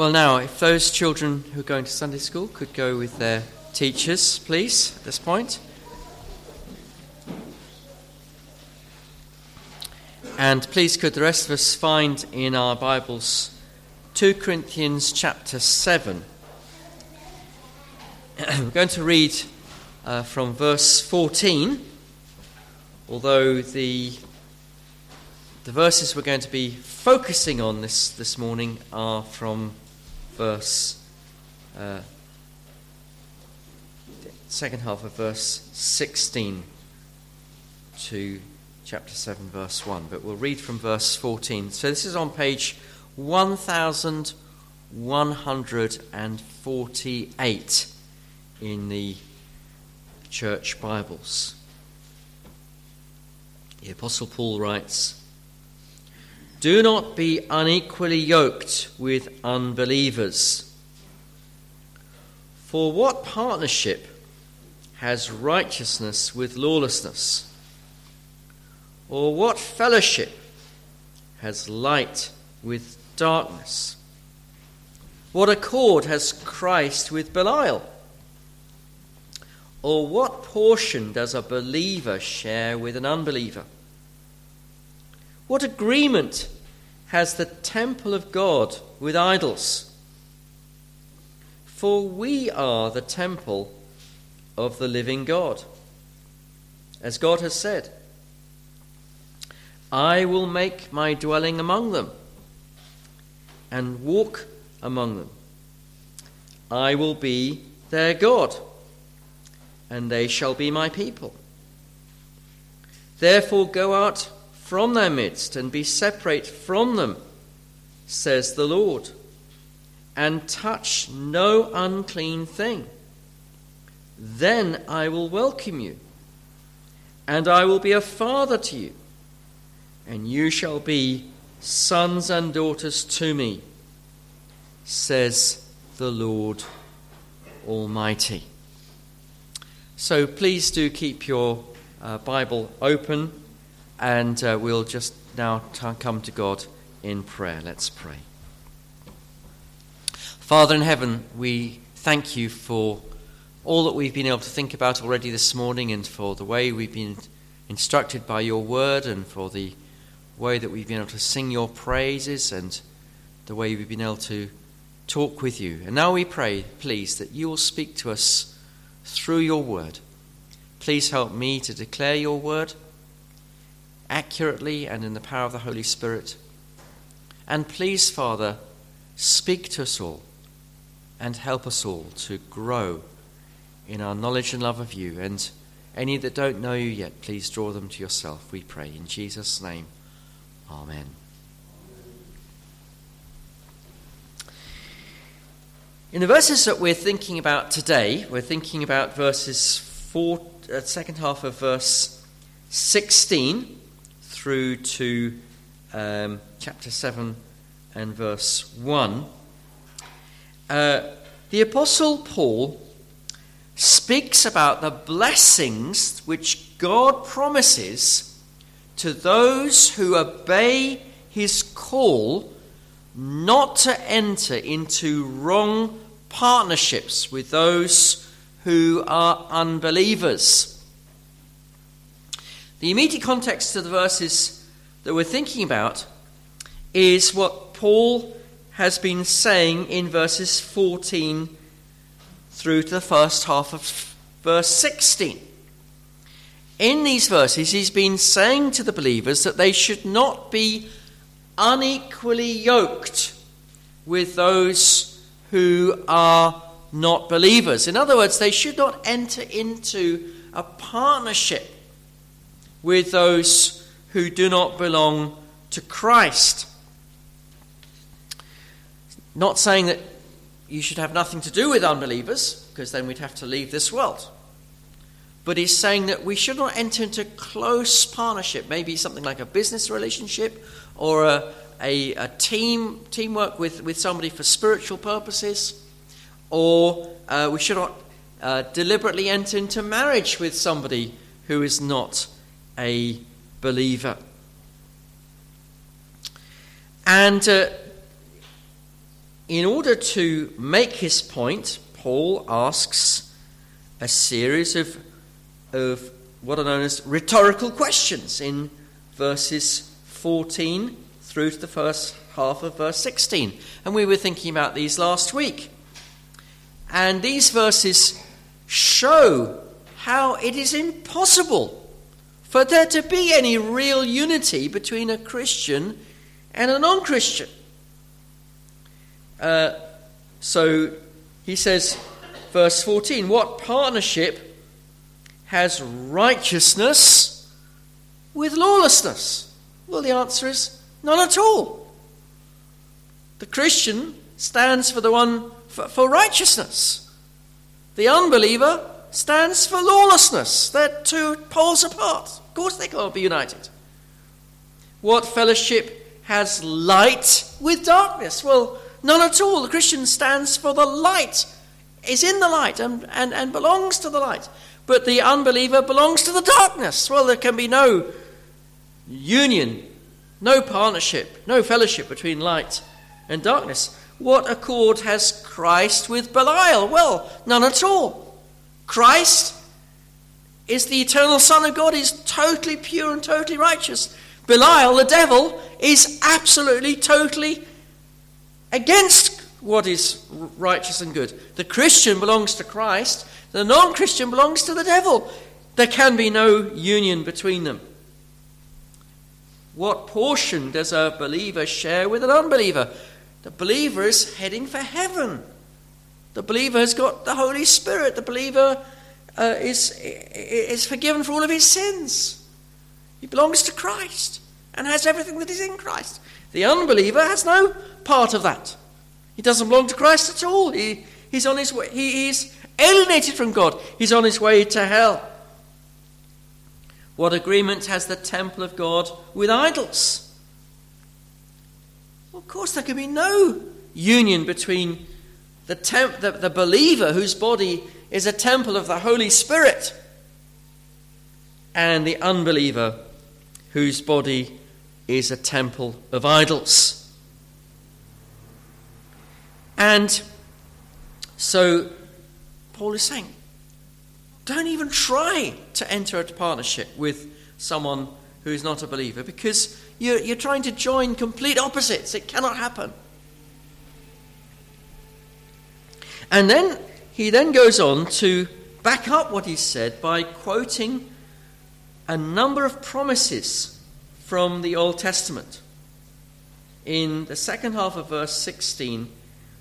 Well, now, if those children who are going to Sunday school could go with their teachers, please, at this point. And please, could the rest of us find in our Bibles 2 Corinthians chapter 7. We're going to read uh, from verse 14, although the, the verses we're going to be focusing on this, this morning are from verse, uh, second half of verse 16 to chapter 7, verse 1. But we'll read from verse 14. So this is on page 1148 in the church Bibles. The Apostle Paul writes, do not be unequally yoked with unbelievers. For what partnership has righteousness with lawlessness? Or what fellowship has light with darkness? What accord has Christ with Belial? Or what portion does a believer share with an unbeliever? What agreement has the temple of God with idols? For we are the temple of the living God. As God has said, I will make my dwelling among them and walk among them. I will be their God, and they shall be my people. Therefore, go out from their midst and be separate from them, says the Lord, and touch no unclean thing. Then I will welcome you, and I will be a father to you, and you shall be sons and daughters to me, says the Lord Almighty. So please do keep your uh, Bible open and uh, we'll just now t- come to God in prayer. Let's pray. Father in heaven, we thank you for all that we've been able to think about already this morning and for the way we've been instructed by your word and for the way that we've been able to sing your praises and the way we've been able to talk with you. And now we pray, please, that you will speak to us through your word. Please help me to declare your word accurately and in the power of the Holy Spirit. And please, Father, speak to us all and help us all to grow in our knowledge and love of you. And any that don't know you yet, please draw them to yourself, we pray. In Jesus' name, Amen. In the verses that we're thinking about today, we're thinking about verses four, uh, second half of verse 16 through to um, chapter 7 and verse 1, uh, the Apostle Paul speaks about the blessings which God promises to those who obey his call not to enter into wrong partnerships with those who are unbelievers. The immediate context of the verses that we're thinking about is what Paul has been saying in verses 14 through to the first half of verse 16. In these verses, he's been saying to the believers that they should not be unequally yoked with those who are not believers. In other words, they should not enter into a partnership with those who do not belong to Christ. Not saying that you should have nothing to do with unbelievers, because then we'd have to leave this world. But he's saying that we should not enter into close partnership, maybe something like a business relationship or a, a, a team teamwork with, with somebody for spiritual purposes, or uh, we should not uh, deliberately enter into marriage with somebody who is not a believer. And uh, in order to make his point, Paul asks a series of, of what are known as rhetorical questions in verses 14 through to the first half of verse 16. And we were thinking about these last week. And these verses show how it is impossible for there to be any real unity between a Christian and a non Christian. Uh, so he says, verse 14, what partnership has righteousness with lawlessness? Well, the answer is none at all. The Christian stands for the one for, for righteousness. The unbeliever stands for lawlessness. They're two poles apart. Of course, they can't be united. What fellowship has light with darkness? Well, none at all. The Christian stands for the light, is in the light, and, and, and belongs to the light but the unbeliever belongs to the darkness. Well, there can be no union, no partnership, no fellowship between light and darkness. What accord has Christ with Belial? Well, none at all. Christ is the eternal Son of God, is totally pure and totally righteous. Belial, the devil, is absolutely, totally against what is righteous and good. The Christian belongs to Christ, the non Christian belongs to the devil. There can be no union between them. What portion does a believer share with an unbeliever? The believer is heading for heaven. The believer has got the Holy Spirit. The believer uh, is, is forgiven for all of his sins. He belongs to Christ and has everything that is in Christ. The unbeliever has no part of that. He doesn't belong to Christ at all. He, he's on his way. He is alienated from God. He's on his way to hell. What agreement has the temple of God with idols? Well, of course, there can be no union between the, temp- the, the believer whose body is a temple of the Holy Spirit and the unbeliever whose body is a temple of idols. And so Paul is saying, don't even try to enter a partnership with someone who is not a believer because you're, you're trying to join complete opposites. It cannot happen. And then he then goes on to back up what he said by quoting a number of promises from the Old Testament. In the second half of verse 16,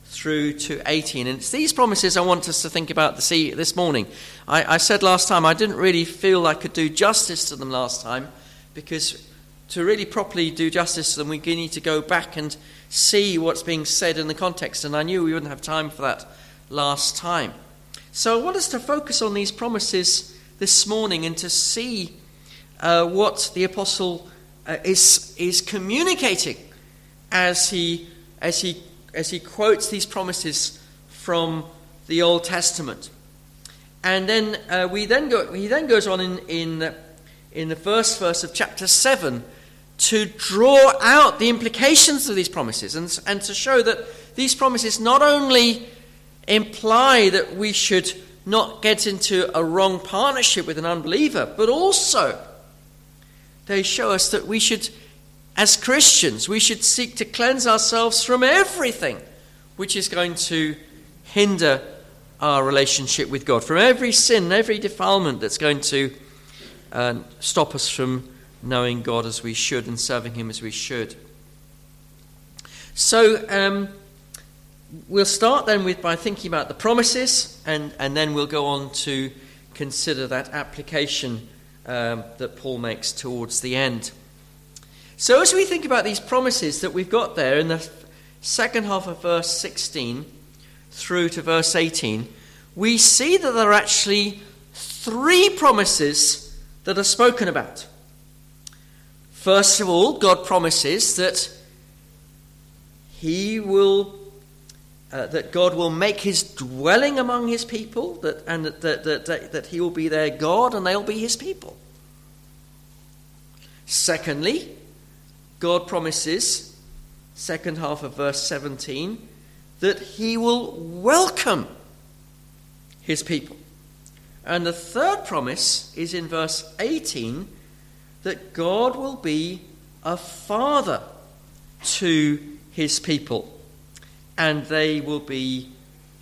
through to 18. And it's these promises I want us to think about this, morning. I, I said last time I didn't really feel I could do justice to them last time because to really properly do justice to them, we need to go back and see what's being said in the context. And I knew we wouldn't have time for that last time. So I want us to focus on these promises this morning and to see uh, what the apostle uh, is, is communicating as he, as he as he quotes these promises from the Old Testament. And then uh, we then go, he then goes on in, in, in the first verse of chapter 7 to draw out the implications of these promises and, and to show that these promises not only imply that we should not get into a wrong partnership with an unbeliever, but also they show us that we should as Christians, we should seek to cleanse ourselves from everything which is going to hinder our relationship with God, from every sin, every defilement that's going to uh, stop us from knowing God as we should and serving Him as we should. So, um, we'll start then with by thinking about the promises, and, and then we'll go on to consider that application um, that Paul makes towards the end. So, as we think about these promises that we've got there in the second half of verse 16 through to verse 18, we see that there are actually three promises that are spoken about. First of all, God promises that He will. Uh, that God will make his dwelling among his people, that, and that, that, that, that he will be their God and they'll be his people. Secondly, God promises, second half of verse 17, that he will welcome his people. And the third promise is in verse 18 that God will be a father to his people, and they will be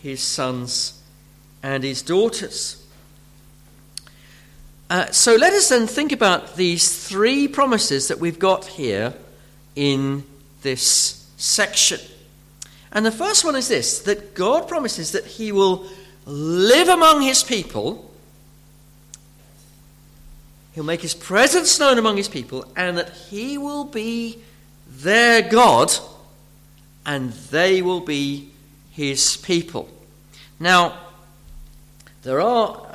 his sons and his daughters. Uh, so let us then think about these three promises that we've got here in this section. And the first one is this that God promises that He will live among His people, He'll make His presence known among His people, and that He will be their God, and they will be His people. Now, there are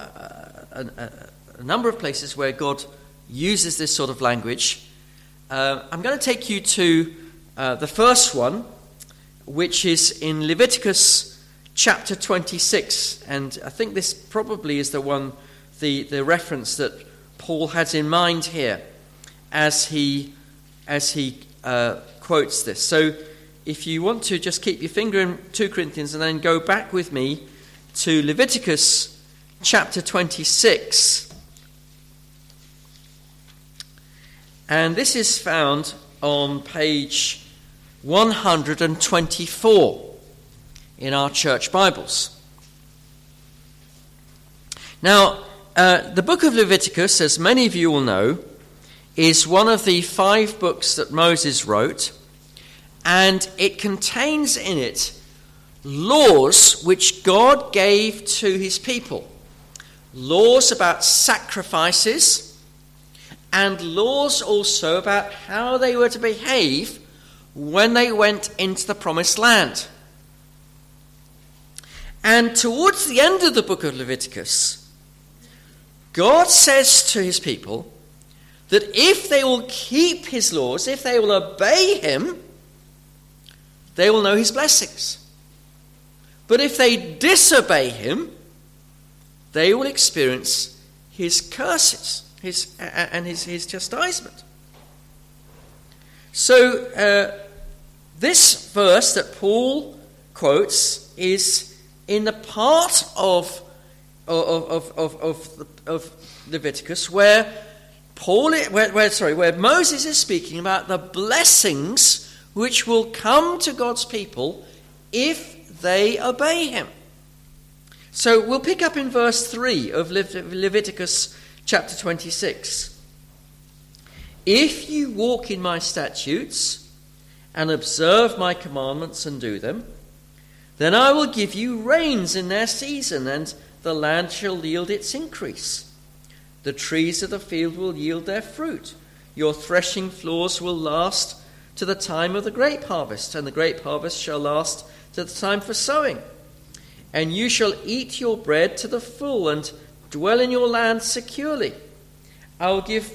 a, a, a number of places where God uses this sort of language. Uh, I'm going to take you to uh, the first one, which is in Leviticus chapter 26. And I think this probably is the one, the, the reference that Paul has in mind here as he, as he uh, quotes this. So if you want to just keep your finger in 2 Corinthians and then go back with me to Leviticus chapter 26. And this is found on page 124 in our church Bibles. Now, uh, the book of Leviticus, as many of you will know, is one of the five books that Moses wrote, and it contains in it laws which God gave to his people. Laws about sacrifices, and laws also about how they were to behave when they went into the promised land. And towards the end of the book of Leviticus, God says to his people that if they will keep his laws, if they will obey him, they will know his blessings. But if they disobey him, they will experience his curses his, and his, his chastisement. So, uh, this verse that Paul quotes is in the part of, of, of, of, of, Leviticus where Paul, where, where, sorry, where Moses is speaking about the blessings which will come to God's people if they obey him. So we'll pick up in verse 3 of Leviticus chapter 26. If you walk in my statutes and observe my commandments and do them, then I will give you rains in their season, and the land shall yield its increase. The trees of the field will yield their fruit. Your threshing floors will last to the time of the grape harvest, and the grape harvest shall last to the time for sowing. And you shall eat your bread to the full, and Dwell in your land securely. I will give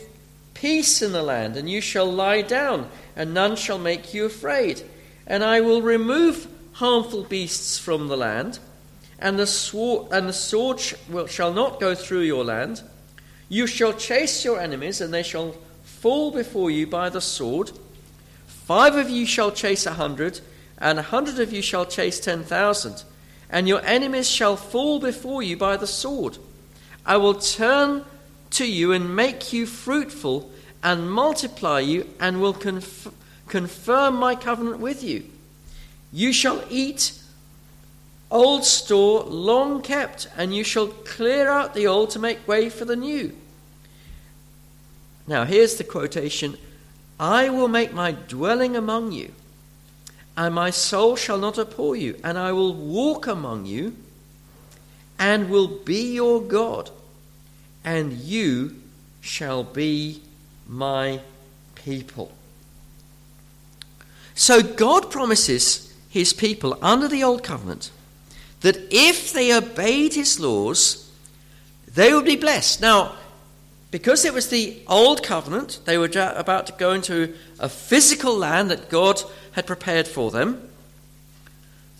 peace in the land, and you shall lie down, and none shall make you afraid. And I will remove harmful beasts from the land, and the sword, and the sword shall not go through your land. You shall chase your enemies, and they shall fall before you by the sword. Five of you shall chase a hundred, and a hundred of you shall chase ten thousand, and your enemies shall fall before you by the sword. I will turn to you and make you fruitful and multiply you and will conf- confirm my covenant with you. You shall eat old store long kept, and you shall clear out the old to make way for the new. Now, here's the quotation I will make my dwelling among you, and my soul shall not abhor you, and I will walk among you, and will be your God and you shall be my people. So God promises his people under the old covenant that if they obeyed his laws, they would be blessed. Now, because it was the old covenant, they were about to go into a physical land that God had prepared for them.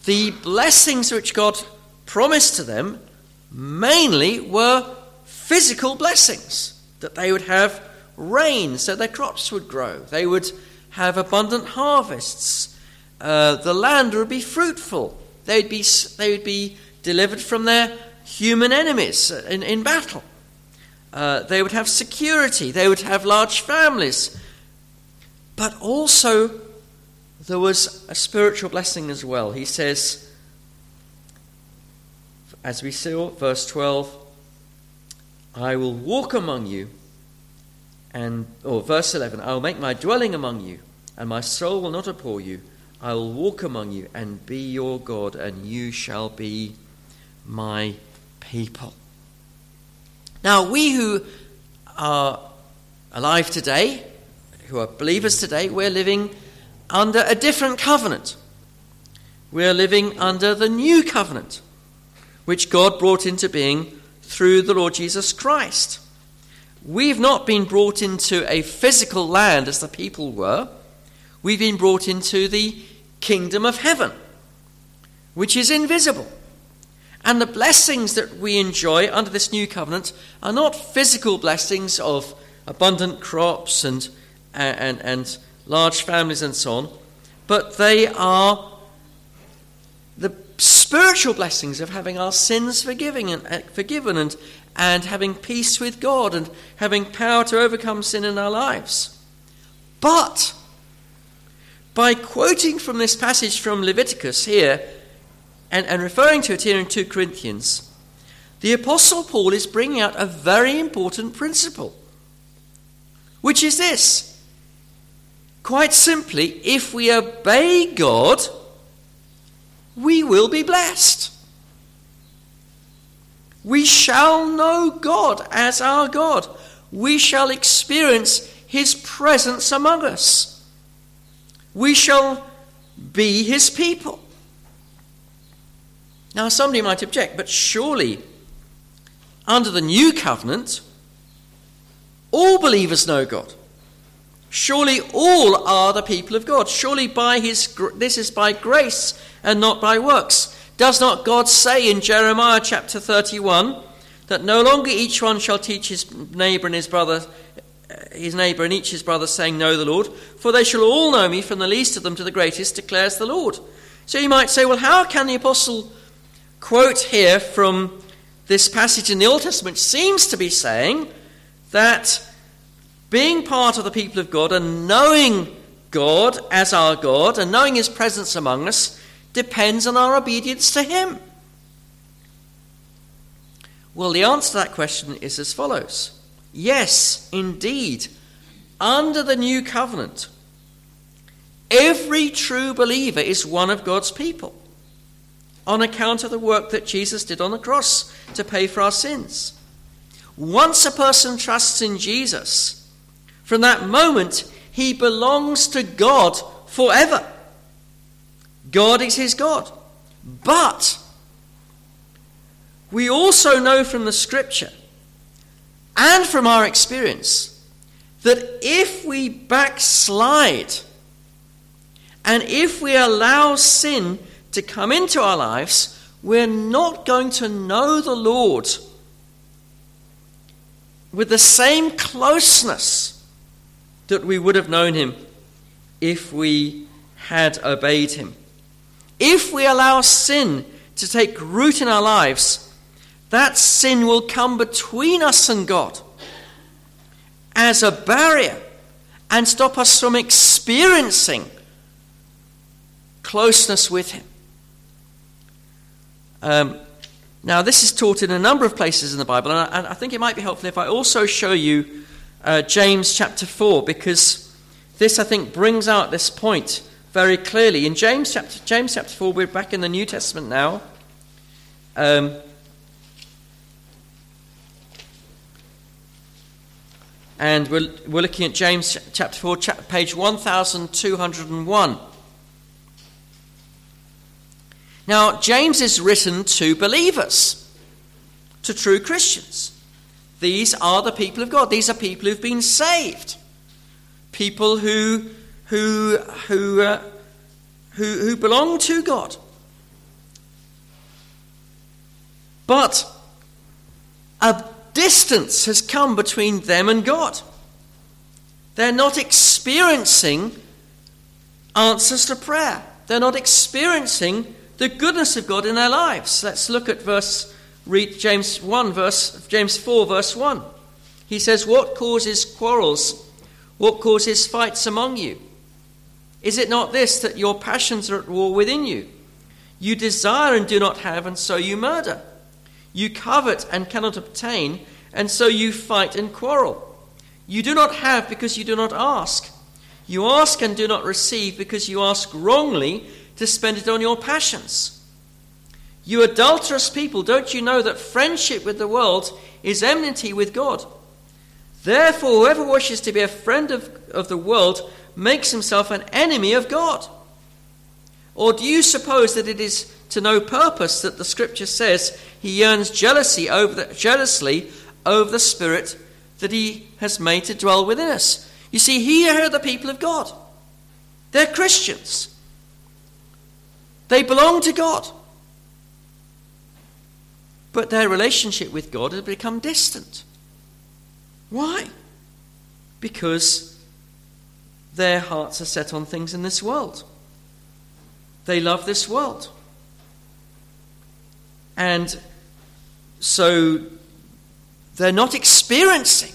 The blessings which God promised to them mainly were physical blessings, that they would have rain so their crops would grow, they would have abundant harvests, uh, the land would be fruitful, They would be, they would be delivered from their human enemies in, in battle. Uh, they would have security. They would have large families. But also, there was a spiritual blessing as well. He says, as we saw, verse 12, I will walk among you, and, or verse 11, I will make my dwelling among you, and my soul will not abhor you. I will walk among you and be your God, and you shall be my people. Now, we who are alive today, who are believers today, we're living under a different covenant. We're living under the new covenant, which God brought into being through the Lord Jesus Christ. We've not been brought into a physical land as the people were. We've been brought into the kingdom of heaven, which is invisible. And the blessings that we enjoy under this new covenant are not physical blessings of abundant crops and, and, and large families and so on, but they are the spiritual blessings of having our sins forgiven and, uh, forgiven and, and having peace with God and having power to overcome sin in our lives. But by quoting from this passage from Leviticus here and, and referring to it here in 2 Corinthians, the Apostle Paul is bringing out a very important principle, which is this Quite simply, if we obey God, we will be blessed. We shall know God as our God. We shall experience His presence among us. We shall be His people. Now, somebody might object, but surely, under the new covenant, all believers know God. Surely all are the people of God. Surely by his this is by grace and not by works. Does not God say in Jeremiah chapter 31 that no longer each one shall teach his neighbor and his brother eh, his neighbor and each his brother saying know the Lord for they shall all know me from the least of them to the greatest declares the Lord. So you might say well how can the apostle quote here from this passage in the Old Testament seems to be saying that being part of the people of God and knowing God as our God and knowing His presence among us depends on our obedience to Him? Well, the answer to that question is as follows. Yes, indeed, under the new covenant, every true believer is one of God's people on account of the work that Jesus did on the cross to pay for our sins. Once a person trusts in Jesus, from that moment, he belongs to God forever. God is his God. But we also know from the scripture and from our experience that if we backslide and if we allow sin to come into our lives, we're not going to know the Lord with the same closeness that we would have known him if we had obeyed him. If we allow sin to take root in our lives, that sin will come between us and God as a barrier and stop us from experiencing closeness with Him. Um, now, this is taught in a number of places in the Bible, and I, and I think it might be helpful if I also show you uh, James chapter 4 because this, I think, brings out this point very clearly. In James chapter, James chapter 4, we're back in the New Testament now. Um, and we're, we're looking at James chapter 4, page 1201. Now, James is written to believers, to true Christians. These are the people of God. These are people who've been saved. People who, who, who, uh, who, who belong to God. But a distance has come between them and God. They're not experiencing answers to prayer. They're not experiencing the goodness of God in their lives. Let's look at verse read James 1 verse James 4 verse 1. He says, "What causes quarrels? What causes fights among you? Is it not this that your passions are at war within you? You desire and do not have, and so you murder. You covet and cannot obtain, and so you fight and quarrel. You do not have because you do not ask. You ask and do not receive because you ask wrongly to spend it on your passions. You adulterous people, don't you know that friendship with the world is enmity with God? Therefore, whoever wishes to be a friend of, of the world makes himself an enemy of God. Or do you suppose that it is to no purpose that the scripture says he yearns jealousy over the, jealously over the spirit that he has made to dwell within us? You see, here are the people of God. They're Christians. They belong to God. But their relationship with God has become distant. Why? Because their hearts are set on things in this world. They love this world. And so they're not experiencing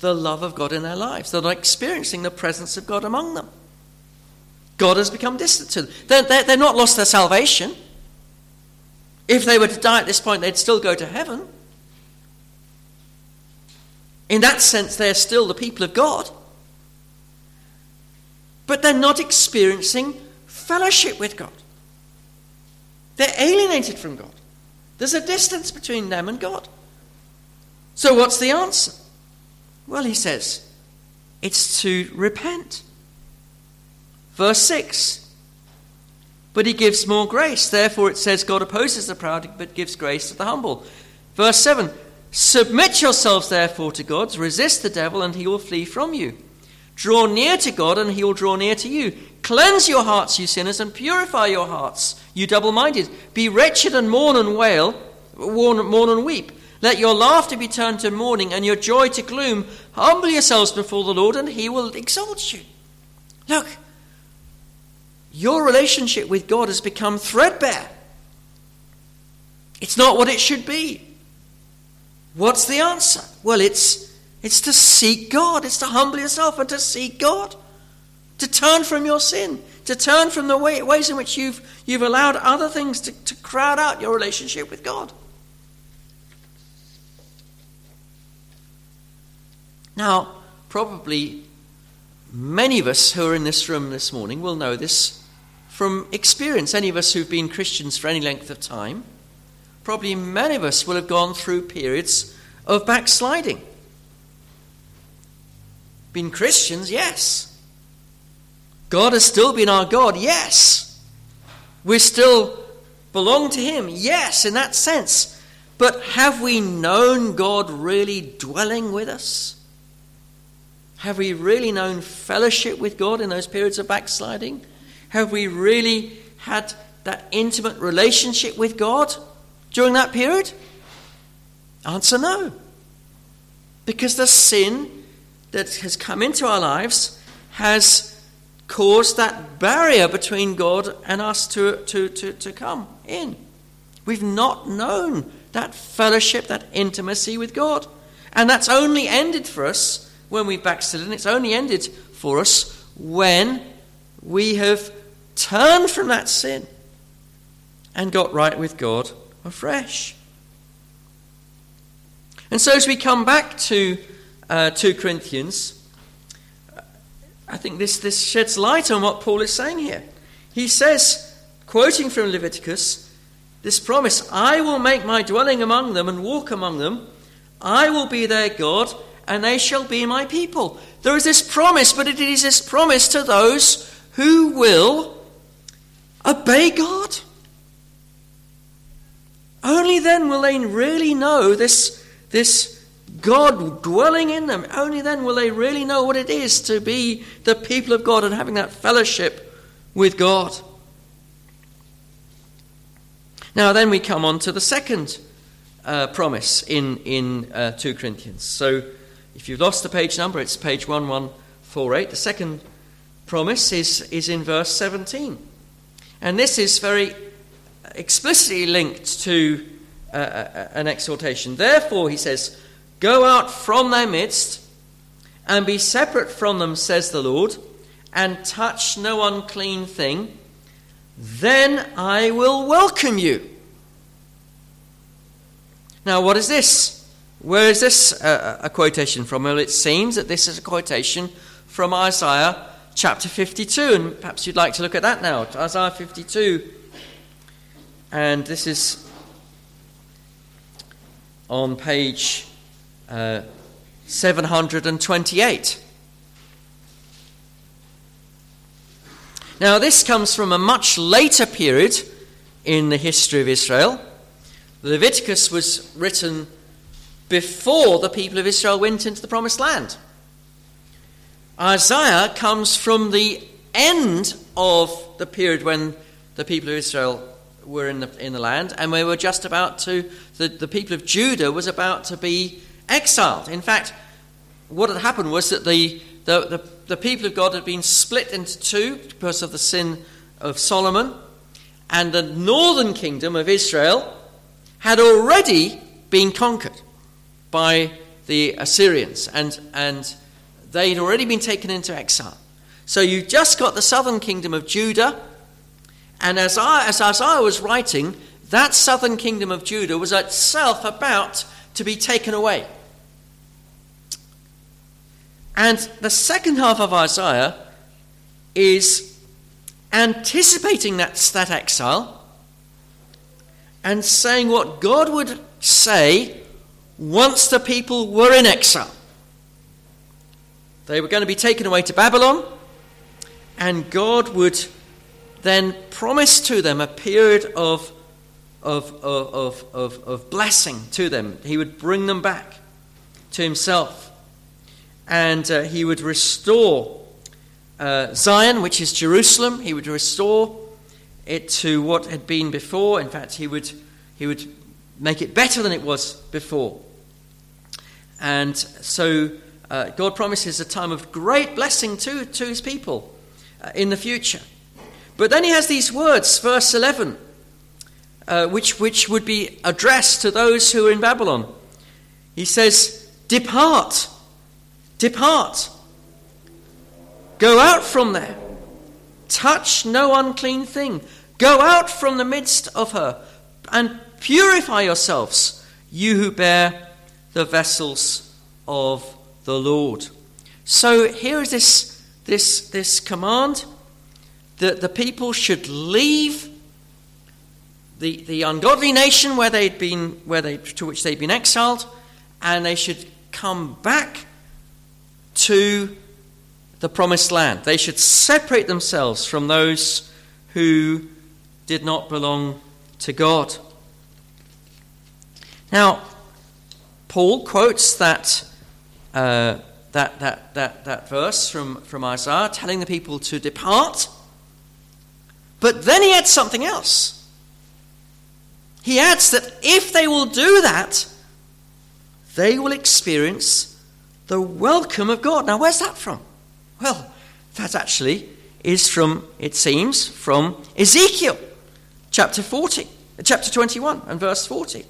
the love of God in their lives. They're not experiencing the presence of God among them. God has become distant to them. They're, they're, they're not lost their salvation. If they were to die at this point, they'd still go to heaven. In that sense, they're still the people of God. But they're not experiencing fellowship with God. They're alienated from God. There's a distance between them and God. So, what's the answer? Well, he says, it's to repent. Verse 6 But he gives more grace. Therefore, it says, God opposes the proud, but gives grace to the humble. Verse 7 Submit yourselves, therefore, to God, resist the devil, and he will flee from you. Draw near to God, and he will draw near to you. Cleanse your hearts, you sinners, and purify your hearts, you double minded. Be wretched and mourn and wail, mourn and weep. Let your laughter be turned to mourning and your joy to gloom. Humble yourselves before the Lord, and he will exalt you. Look, your relationship with God has become threadbare. It's not what it should be. What's the answer? Well, it's, it's to seek God. It's to humble yourself and to seek God. To turn from your sin. To turn from the way, ways in which you've, you've allowed other things to, to crowd out your relationship with God. Now, probably many of us who are in this room this morning will know this from experience. Any of us who've been Christians for any length of time probably many of us will have gone through periods of backsliding. Been Christians, yes. God has still been our God, yes. We still belong to Him, yes, in that sense. But have we known God really dwelling with us? Have we really known fellowship with God in those periods of backsliding? Have we really had that intimate relationship with God? during that period? Answer no. Because the sin that has come into our lives has caused that barrier between God and us to, to, to, to come in. We've not known that fellowship, that intimacy with God. And that's only ended for us when we backslidden. It's only ended for us when we have turned from that sin and got right with God afresh. And so, as we come back to uh, 2 Corinthians, I think this, this sheds light on what Paul is saying here. He says, quoting from Leviticus, this promise I will make my dwelling among them and walk among them, I will be their God, and they shall be my people. There is this promise, but it is this promise to those who will obey God. Only then will they really know this, this God dwelling in them. Only then will they really know what it is to be the people of God and having that fellowship with God. Now, then we come on to the second uh, promise in, in uh, 2 Corinthians. So, if you've lost the page number, it's page 1148. The second promise is, is in verse 17. And this is very explicitly linked to uh, uh, an exhortation. Therefore, he says, Go out from their midst and be separate from them, says the Lord, and touch no unclean thing. Then I will welcome you. Now, what is this? Where is this uh, a quotation from? Well, it seems that this is a quotation from Isaiah chapter 52, and perhaps you'd like to look at that now. Isaiah 52. And this is on page uh, 728. Now, this comes from a much later period in the history of Israel. Leviticus was written before the people of Israel went into the promised land. Isaiah comes from the end of the period when the people of Israel were in the, in the land, and we were just about to, the, the people of Judah was about to be exiled. In fact, what had happened was that the, the, the, the people of God had been split into two because of the sin of Solomon, and the northern kingdom of Israel had already been conquered by the Assyrians, and, and they'd already been taken into exile. So you've just got the southern kingdom of Judah and as, I, as Isaiah was writing, that southern kingdom of Judah was itself about to be taken away. And the second half of Isaiah is anticipating that, that exile and saying what God would say once the people were in exile. They were going to be taken away to Babylon, and God would then promise to them a period of, of, of, of, of, blessing to them. He would bring them back to himself. And uh, he would restore uh, Zion, which is Jerusalem. He would restore it to what had been before. In fact, he would, he would make it better than it was before. And so uh, God promises a time of great blessing to, to his people uh, in the future. But then he has these words, verse 11, uh, which, which would be addressed to those who are in Babylon. He says, Depart, depart, go out from there, touch no unclean thing, go out from the midst of her, and purify yourselves, you who bear the vessels of the Lord. So here is this, this, this command that the people should leave the, the ungodly nation where they'd been, where they, to which they'd been exiled, and they should come back to the promised land. They should separate themselves from those who did not belong to God. Now, Paul quotes that, uh, that, that, that, that verse from, from Isaiah telling the people to depart but then he adds something else. He adds that if they will do that, they will experience the welcome of God. Now, where's that from? Well, that actually is from, it seems, from Ezekiel chapter 40, chapter 21 and verse 40.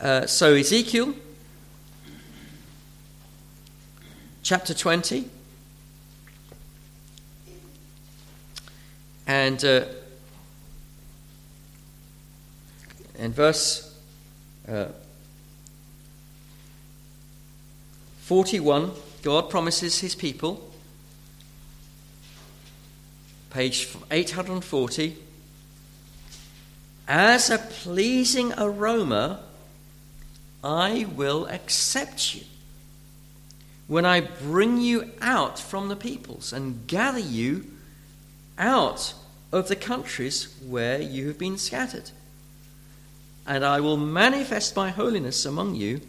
Uh, so, Ezekiel chapter 20 And uh, in verse uh, 41, God promises his people, page 840, as a pleasing aroma, I will accept you when I bring you out from the peoples and gather you out of the countries where you have been scattered. And I will manifest my holiness among you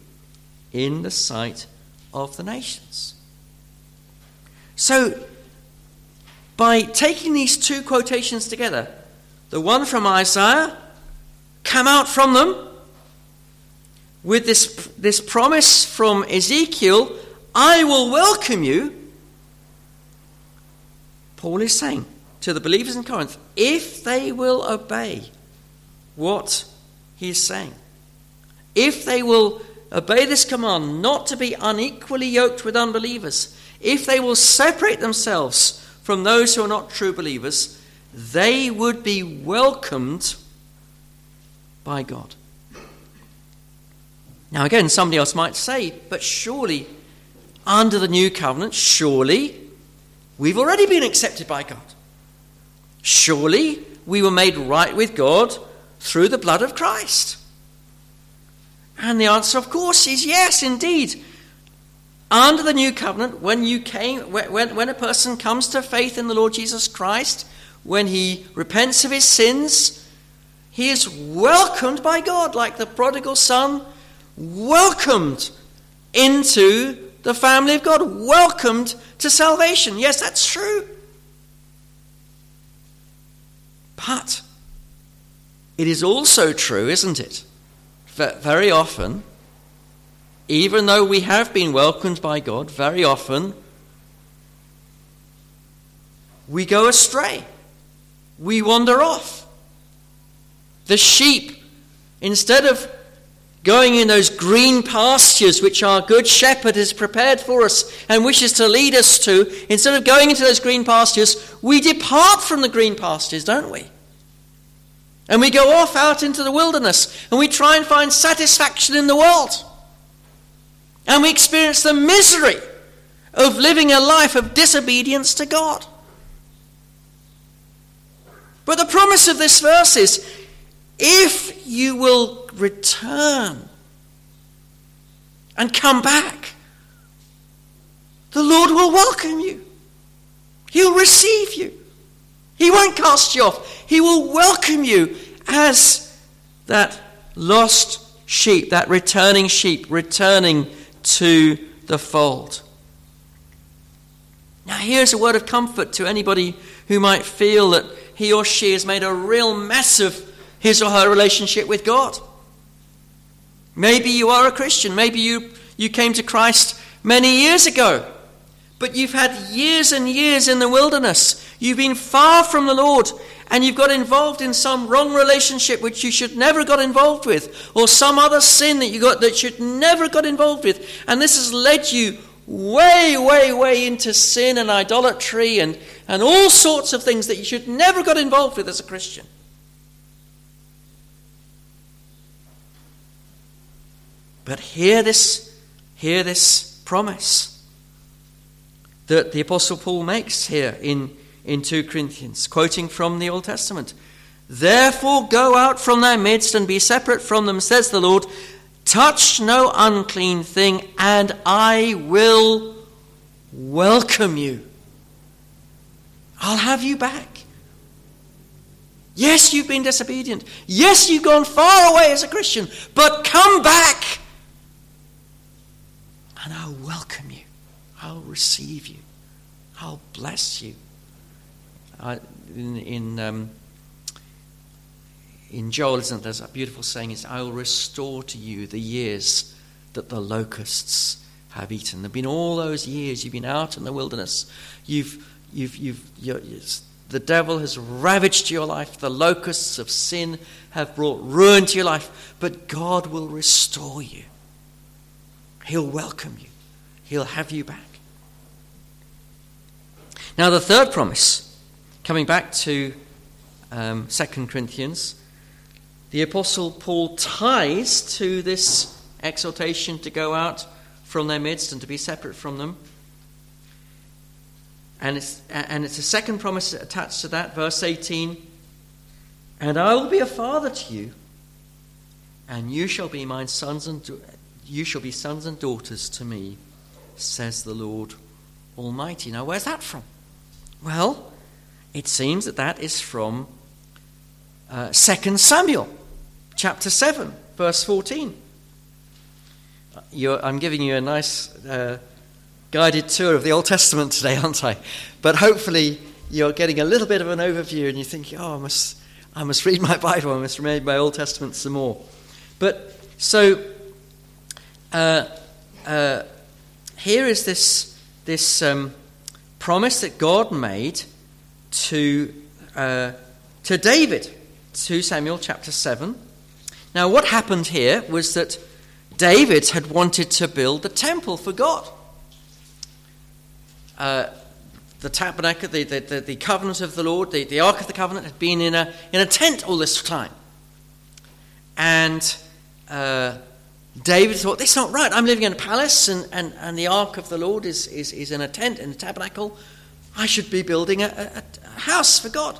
in the sight of the nations. So, by taking these two quotations together, the one from Isaiah, come out from them, with this, this promise from Ezekiel, I will welcome you, Paul is saying, to the believers in Corinth if they will obey what he is saying. If they will obey this command not to be unequally yoked with unbelievers, if they will separate themselves from those who are not true believers, they would be welcomed by God. Now, again, somebody else might say, but surely, under the new covenant, surely we've already been accepted by God. Surely we were made right with God through the blood of Christ. And the answer, of course, is yes, indeed. Under the new covenant, when you came, when, when a person comes to faith in the Lord Jesus Christ, when he repents of his sins, he is welcomed by God, like the prodigal son, welcomed into the family of God, welcomed to salvation. Yes, that's true. But it is also true, isn't it? that very often, even though we have been welcomed by God, very often we go astray. We wander off. The sheep, instead of going in those green pastures which our good shepherd has prepared for us and wishes to lead us to, instead of going into those green pastures, we depart from the green pastures, don't we? And we go off out into the wilderness and we try and find satisfaction in the world. And we experience the misery of living a life of disobedience to God. But the promise of this verse is if you will return and come back, the Lord will welcome you. He'll receive you. He won't cast you off. He will welcome you as that lost sheep, that returning sheep, returning to the fold. Now, here's a word of comfort to anybody who might feel that he or she has made a real mess of his or her relationship with God. Maybe you are a Christian. Maybe you, you came to Christ many years ago. But you've had years and years in the wilderness. You've been far from the Lord, and you've got involved in some wrong relationship which you should never got involved with, or some other sin that you got that should never got involved with. And this has led you way, way, way into sin and idolatry and, and all sorts of things that you should never got involved with as a Christian. But hear this, hear this promise that the Apostle Paul makes here in, in 2 Corinthians, quoting from the Old Testament. Therefore, go out from their midst and be separate from them, says the Lord. Touch no unclean thing, and I will welcome you. I'll have you back. Yes, you've been disobedient. Yes, you've gone far away as a Christian, but come back, and I'll welcome you. I'll receive you. I'll bless you. In in, um, in Joel, isn't there, there's a beautiful saying is, I will restore to you the years that the locusts have eaten. There have been all those years you've been out in the wilderness. You've, you've, you've, the devil has ravaged your life. The locusts of sin have brought ruin to your life. But God will restore you. He'll welcome you. He'll have you back. Now, the third promise, coming back to um, 2 Corinthians, the Apostle Paul ties to this exhortation to go out from their midst and to be separate from them. And it's, and it's a second promise attached to that, verse 18 And I will be a father to you, and you shall be my sons and you shall be sons and daughters to me, says the Lord Almighty. Now, where's that from? Well, it seems that that is from uh, 2 Samuel chapter 7, verse 14. You're, I'm giving you a nice uh, guided tour of the Old Testament today, aren't I? But hopefully you're getting a little bit of an overview and you're thinking, oh, I must, I must read my Bible, I must read my Old Testament some more. But so uh, uh, here is this, this um, promise that God made to, uh, to David, 2 Samuel chapter 7. Now, what happened here was that David had wanted to build the temple for God. Uh, the tabernacle, the, the, the, covenant of the Lord, the, the Ark of the Covenant had been in a, in a tent all this time. And uh, David thought, this is not right. I'm living in a palace, and, and, and the Ark of the Lord is, is, is in a tent, in a tabernacle. I should be building a, a, a house for God.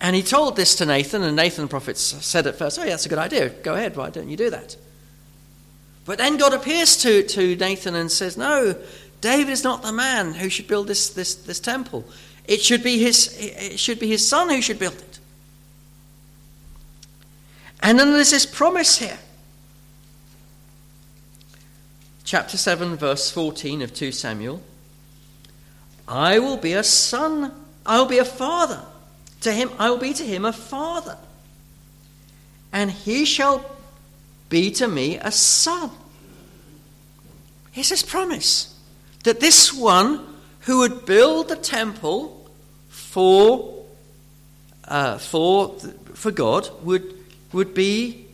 And he told this to Nathan, and Nathan the prophet said at first, Oh, yeah, that's a good idea. Go ahead. Why don't you do that? But then God appears to, to Nathan and says, No, David is not the man who should build this, this, this temple. It should, be his, it should be his son who should build it. And then there's this promise here. Chapter 7, verse 14 of 2 Samuel. I will be a son, I will be a father to him, I will be to him a father, and he shall be to me a son. Here's his promise that this one who would build the temple for, uh, for, for God would, would be,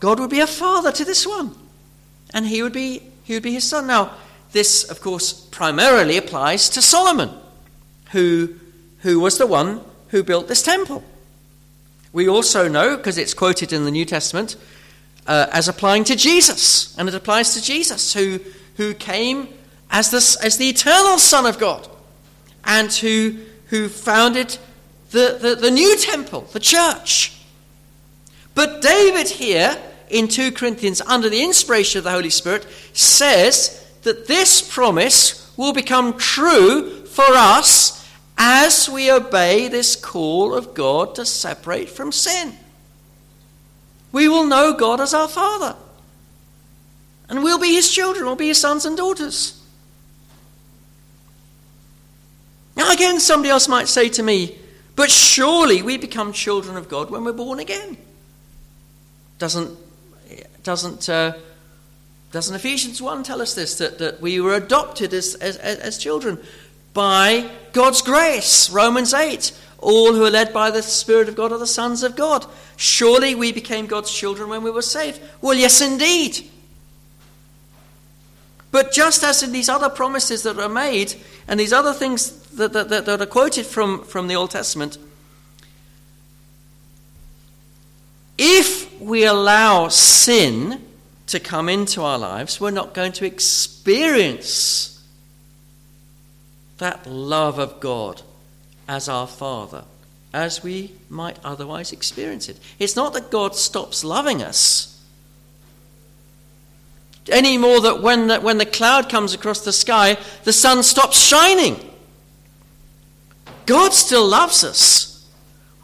God would be a father to this one, and he would be, he would be his son. Now, this, of course, primarily applies to Solomon, who, who was the one who built this temple. We also know, because it's quoted in the New Testament, uh, as applying to Jesus. And it applies to Jesus, who, who came as, this, as the eternal Son of God and who, who founded the, the, the new temple, the church. But David here in 2 Corinthians, under the inspiration of the Holy Spirit, says that this promise will become true for us as we obey this call of God to separate from sin. We will know God as our Father. And we'll be His children, we'll be His sons and daughters. Now, again, somebody else might say to me, but surely we become children of God when we're born again. Doesn't, doesn't, uh, doesn't Ephesians 1 tell us this, that, that we were adopted as, as, as children? by God's grace. Romans 8. All who are led by the Spirit of God are the sons of God. Surely we became God's children when we were saved. Well, yes, indeed. But just as in these other promises that are made, and these other things that, that, that are quoted from, from the Old Testament, if we allow sin to come into our lives, we're not going to experience that love of God as our Father as we might otherwise experience it. It's not that God stops loving us. Any more that when, the when the cloud comes across the sky, the sun stops shining. God still loves us.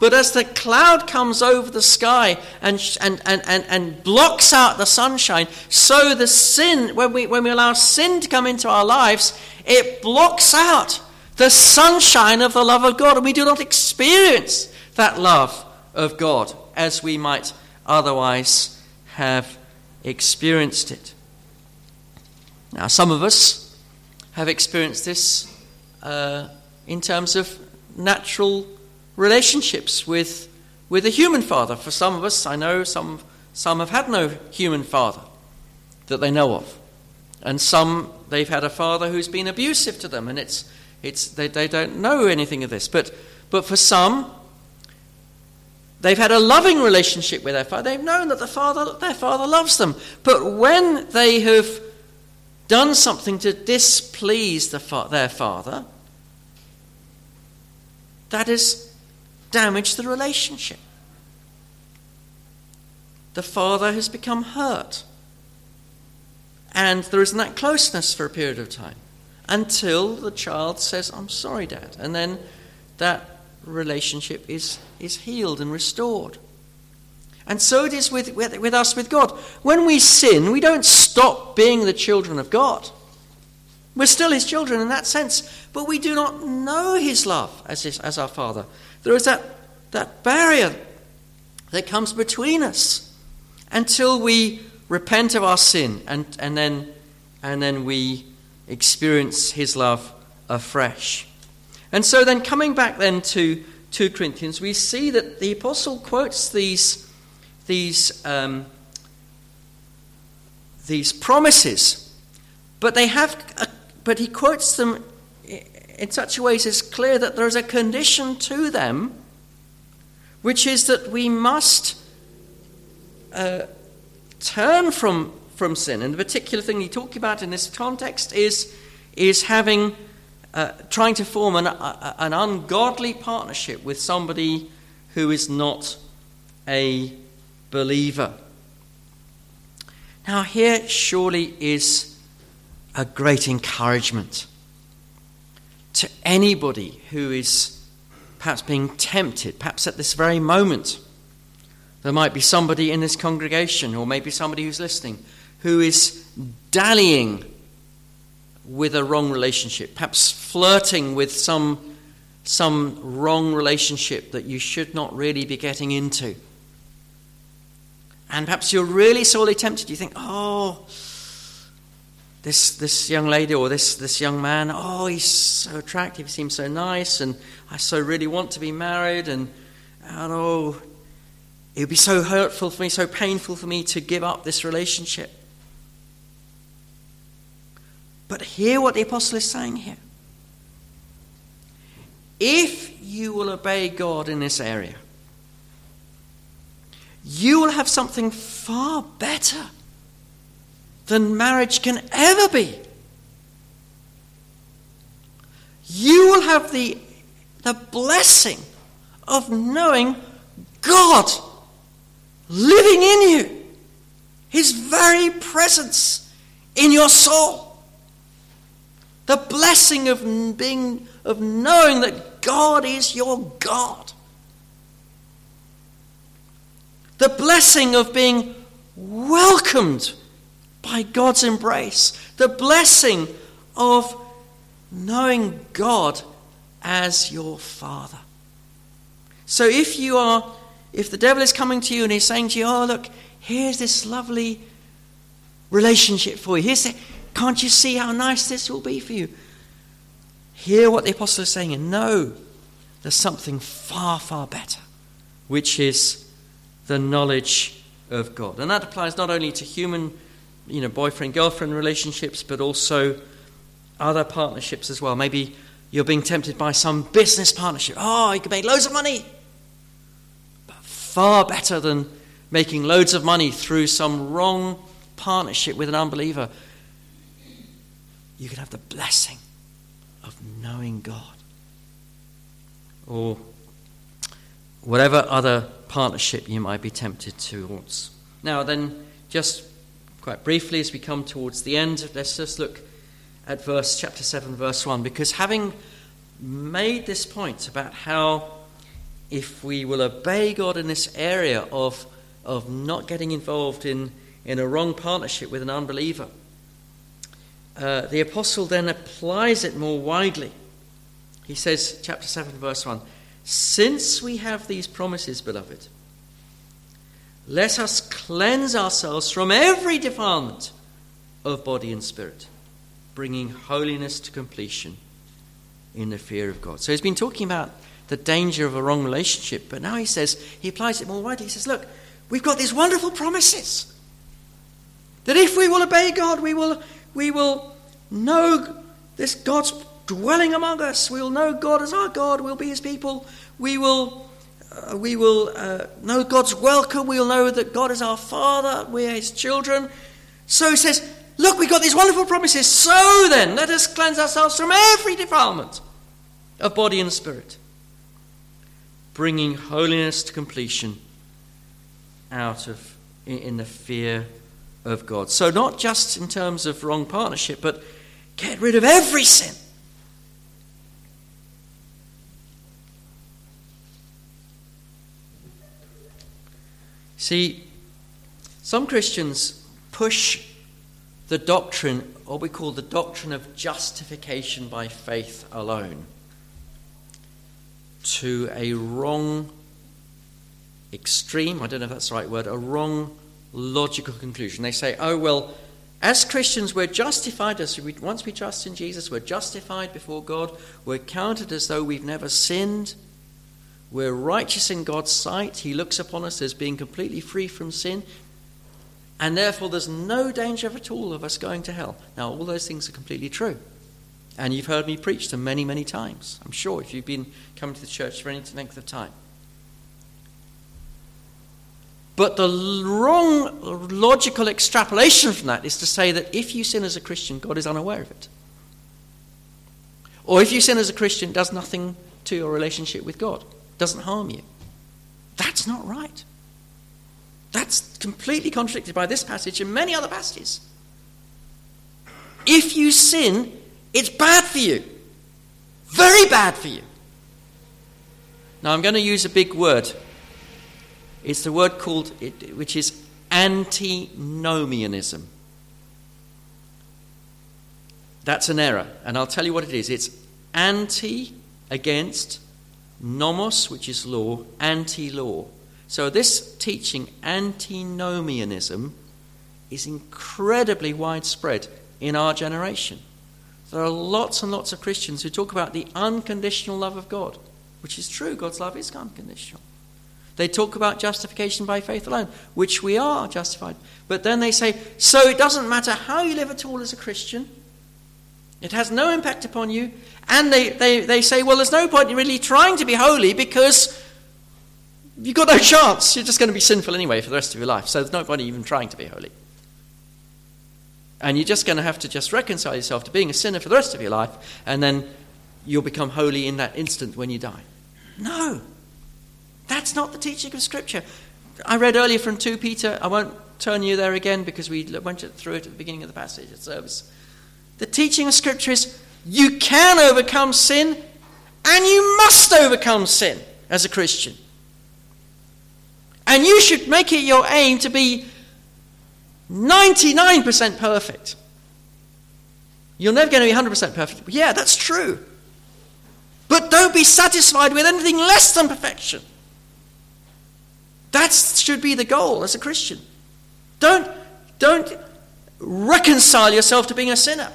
But as the cloud comes over the sky and, and, and, and, and blocks out the sunshine, so the sin, when we, when we allow sin to come into our lives, it blocks out the sunshine of the love of God, and we do not experience that love of God as we might otherwise have experienced it. Now, some of us have experienced this uh, in terms of natural relationships with, with a human father. For some of us, I know some, some have had no human father that they know of. And some, they've had a father who's been abusive to them, and it's, it's, they, they don't know anything of this. But, but for some, they've had a loving relationship with their father. They've known that the father, their father loves them. But when they have done something to displease the fa- their father, that has damaged the relationship. The father has become hurt. And there isn't that closeness for a period of time until the child says, I'm sorry, Dad. And then that relationship is, is healed and restored. And so it is with, with, with us with God. When we sin, we don't stop being the children of God. We're still His children in that sense, but we do not know His love as, his, as our Father. There is that, that barrier that comes between us until we repent of our sin and, and, then, and then we experience His love afresh. And so then, coming back then to 2 Corinthians, we see that the apostle quotes these, these, um, these promises, but they have, a, but he quotes them in such a way it's clear that there is a condition to them, which is that we must uh, turn from, from sin. And the particular thing he talking about in this context is, is having uh, trying to form an, an ungodly partnership with somebody who is not a believer. Now, here surely is a great encouragement to anybody who is perhaps being tempted, perhaps at this very moment. There might be somebody in this congregation, or maybe somebody who's listening, who is dallying with a wrong relationship, perhaps flirting with some, some wrong relationship that you should not really be getting into. And perhaps you're really sorely tempted. You think, oh, this, this young lady or this, this young man, oh, he's so attractive, he seems so nice, and I so really want to be married, and, and oh, it would be so hurtful for me, so painful for me to give up this relationship. But hear what the apostle is saying here. If you will obey God in this area, you will have something far better than marriage can ever be. You will have the, the blessing of knowing God living in you, His very presence in your soul. The blessing of being of knowing that God is your God. The blessing of being welcomed by God's embrace. The blessing of knowing God as your Father. So if you are, if the devil is coming to you and he's saying to you, oh, look, here's this lovely relationship for you. Here's the, can't you see how nice this will be for you? Hear what the apostle is saying and know there's something far, far better, which is the knowledge of God. And that applies not only to human, you know, boyfriend girlfriend relationships, but also other partnerships as well. Maybe you're being tempted by some business partnership. Oh, you can make loads of money. But far better than making loads of money through some wrong partnership with an unbeliever you can have the blessing of knowing God. Or whatever other partnership you might be tempted towards. Now, then, just quite briefly, as we come towards the end, let's just look at verse chapter 7, verse 1, because having made this point about how if we will obey God in this area of, of not getting involved in, in a wrong partnership with an unbeliever, uh, the apostle then applies it more widely. He says, chapter 7, verse 1 Since we have these promises, beloved, let us cleanse ourselves from every defilement of body and spirit, bringing holiness to completion in the fear of God. So he's been talking about the danger of a wrong relationship, but now he says, he applies it more widely. He says, Look, we've got these wonderful promises that if we will obey God, we will we will know this God's dwelling among us. We'll know God as our God. We'll be his people. We will, uh, we will uh, know God's welcome. We'll know that God is our Father. We're his children. So he says, Look, we've got these wonderful promises. So then, let us cleanse ourselves from every defilement of body and spirit, bringing holiness to completion out of in, in the fear of God. So, not just in terms of wrong partnership, but get rid of every sin. See, some Christians push the doctrine, what we call the doctrine of justification by faith alone, to a wrong extreme, I don't know if that's the right word, a wrong logical conclusion. They say, oh, well, As Christians, we're justified. As we, once we trust in Jesus, we're justified before God. We're counted as though we've never sinned. We're righteous in God's sight. He looks upon us as being completely free from sin. And therefore, there's no danger at all of us going to hell. Now, all those things are completely true. And you've heard me preach them many, many times. I'm sure if you've been coming to the church for any length of time. But the wrong logical extrapolation from that is to say that if you sin as a Christian, God is unaware of it. Or if you sin as a Christian, it does nothing to your relationship with God, doesn't harm you. That's not right. That's completely contradicted by this passage and many other passages. If you sin, it's bad for you. Very bad for you. Now, I'm going to use a big word it's the word called, which is antinomianism. That's an error, and I'll tell you what it is. It's anti against, nomos, which is law, anti law. So this teaching, antinomianism, is incredibly widespread in our generation. There are lots and lots of Christians who talk about the unconditional love of God, which is true. God's love is unconditional. They talk about justification by faith alone, which we are justified. But then they say, so it doesn't matter how you live at all as a Christian, it has no impact upon you. And they, they, they say, well, there's no point in really trying to be holy because you've got no chance. You're just going to be sinful anyway for the rest of your life. So there's no point even trying to be holy. And you're just going to have to just reconcile yourself to being a sinner for the rest of your life, and then you'll become holy in that instant when you die. No. That's not the teaching of Scripture. I read earlier from 2 Peter. I won't turn you there again because we went through it at the beginning of the passage of service. The teaching of Scripture is you can overcome sin and you must overcome sin as a Christian. And you should make it your aim to be 99% perfect. You're never going to be 100% perfect. Yeah, that's true. But don't be satisfied with anything less than perfection. That should be the goal as a Christian. Don't, don't reconcile yourself to being a sinner.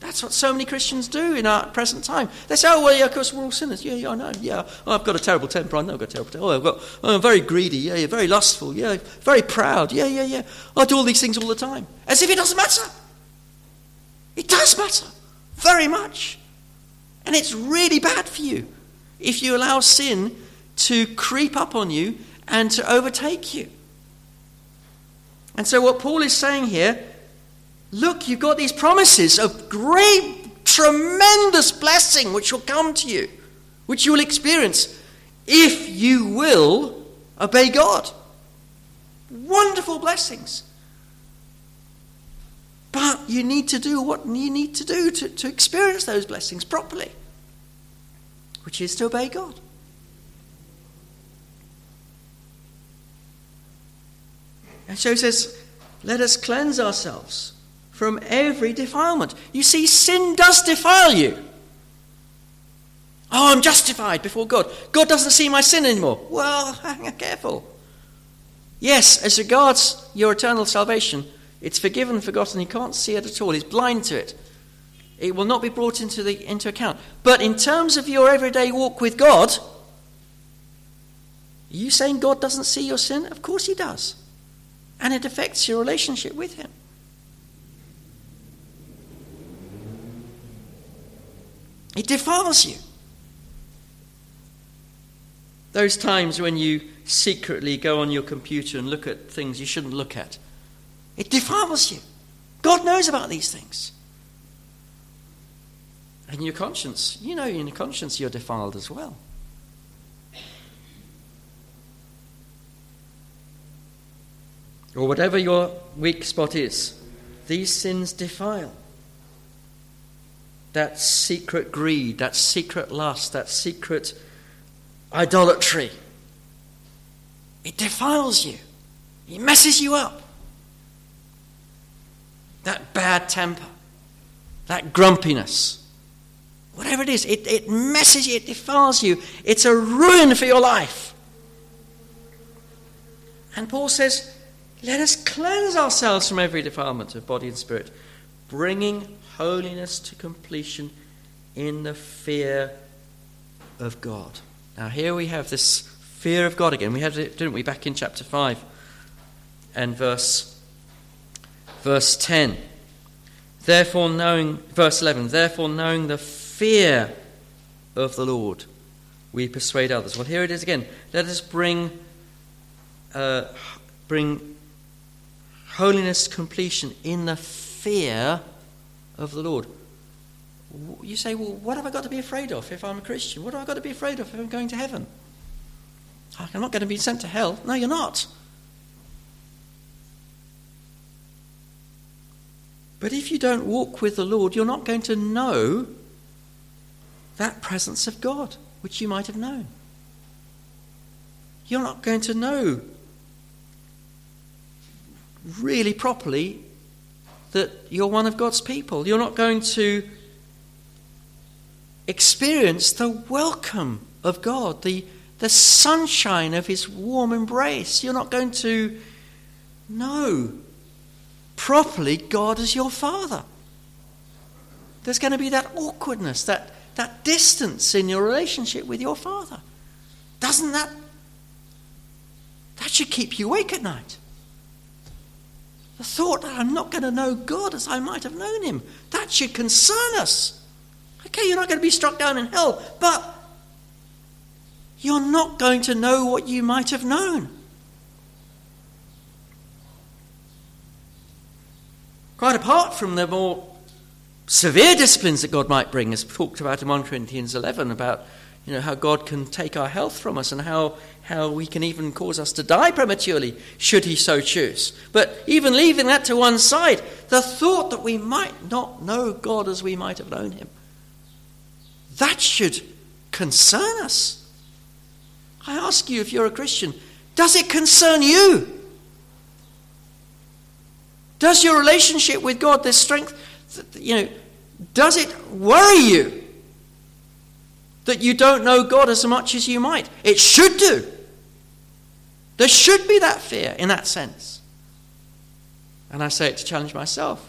That's what so many Christians do in our present time. They say, oh, well, yeah, of course, we're all sinners. Yeah, yeah, I know. Yeah, oh, I've got a terrible temper. I know I've got a terrible temper. Oh, I've got, oh, I'm very greedy. Yeah, yeah, very lustful. Yeah, very proud. Yeah, yeah, yeah. I do all these things all the time. As if it doesn't matter. It does matter. Very much. And it's really bad for you if you allow sin to creep up on you and to overtake you. And so, what Paul is saying here look, you've got these promises of great, tremendous blessing which will come to you, which you will experience if you will obey God. Wonderful blessings. But you need to do what you need to do to, to experience those blessings properly, which is to obey God. And so he says, let us cleanse ourselves from every defilement. You see, sin does defile you. Oh, I'm justified before God. God doesn't see my sin anymore. Well, hang on, careful. Yes, as regards your eternal salvation, it's forgiven forgotten. He can't see it at all. He's blind to it. It will not be brought into, the, into account. But in terms of your everyday walk with God, are you saying God doesn't see your sin? Of course He does and it affects your relationship with Him. It defiles you. Those times when you secretly go on your computer and look at things you shouldn't look at, it defiles you. God knows about these things. And your conscience, you know, in your conscience, you're defiled as well. or whatever your weak spot is, these sins defile. That secret greed, that secret lust, that secret idolatry. It defiles you. It messes you up. That bad temper, that grumpiness, whatever it is, it, it messes you, it defiles you. It's a ruin for your life. And Paul says, Let us cleanse ourselves from every defilement of body and spirit, bringing holiness to completion in the fear of God. Now, here we have this fear of God again. We had it, didn't we, back in chapter 5 and verse, verse 10. Therefore, knowing, verse 11, therefore, knowing the fear of the Lord, we persuade others. Well, here it is again. Let us bring, uh, bring holiness to completion in the fear of the Lord. You say, well, what have I got to be afraid of if I'm a Christian? What have I got to be afraid of if I'm going to heaven? Ah, I'm not going to be sent to hell. No, you're not. But if you don't walk with the Lord, you're not going to know that presence of God, which you might have known. You're not going to know really properly that you're one of God's people. You're not going to experience the welcome of God, the, the sunshine of His warm embrace. You're not going to know properly God as your Father. There's going to be that awkwardness, that, that distance in your relationship with your Father. Doesn't that that should keep you awake at night? The thought that I'm not going to know God as I might have known him, that should concern us. Okay, you're not going to be struck down in hell, but you're not going to know what you might have known. Quite apart from the more severe disciplines that God might bring, as talked about in 1 Corinthians 11, about you know, how God can take our health from us and how, how we can even cause us to die prematurely, should He so choose. But even leaving that to one side, the thought that we might not know God as we might have known Him, that should concern us. I ask you, if you're a Christian, does it concern you? Does your relationship with God, this strength, you know, does it worry you that you don't know God as much as you might? It should do. There should be that fear in that sense. And I say it to challenge myself.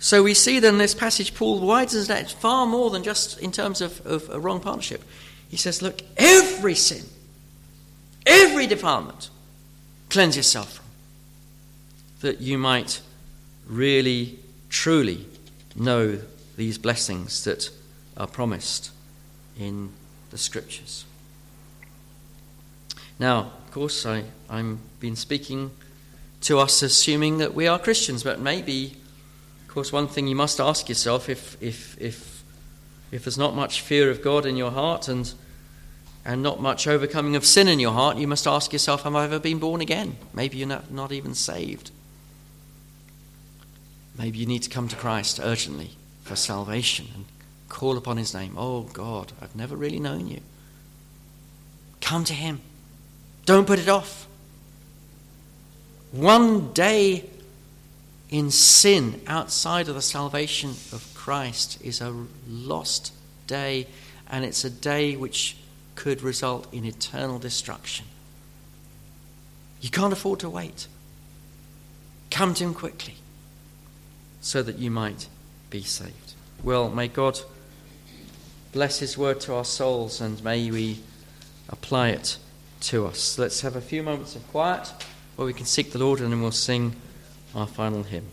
So we see then this passage, Paul widens that far more than just in terms of, of a wrong partnership. He says, look, every sin every defilement. Cleanse yourself from. That you might really, truly know these blessings that are promised in the scriptures. Now, of course, I, I'm been speaking to us assuming that we are Christians, but maybe, of course, one thing you must ask yourself if, if, if, if there's not much fear of God in your heart and and not much overcoming of sin in your heart, you must ask yourself, Have I ever been born again? Maybe you're not, not even saved. Maybe you need to come to Christ urgently for salvation and call upon his name. Oh God, I've never really known you. Come to him. Don't put it off. One day in sin outside of the salvation of Christ is a lost day, and it's a day which could result in eternal destruction. You can't afford to wait. Come to Him quickly so that you might be saved. Well, may God bless His word to our souls and may we apply it to us. Let's have a few moments of quiet where we can seek the Lord and then we'll sing our final hymn.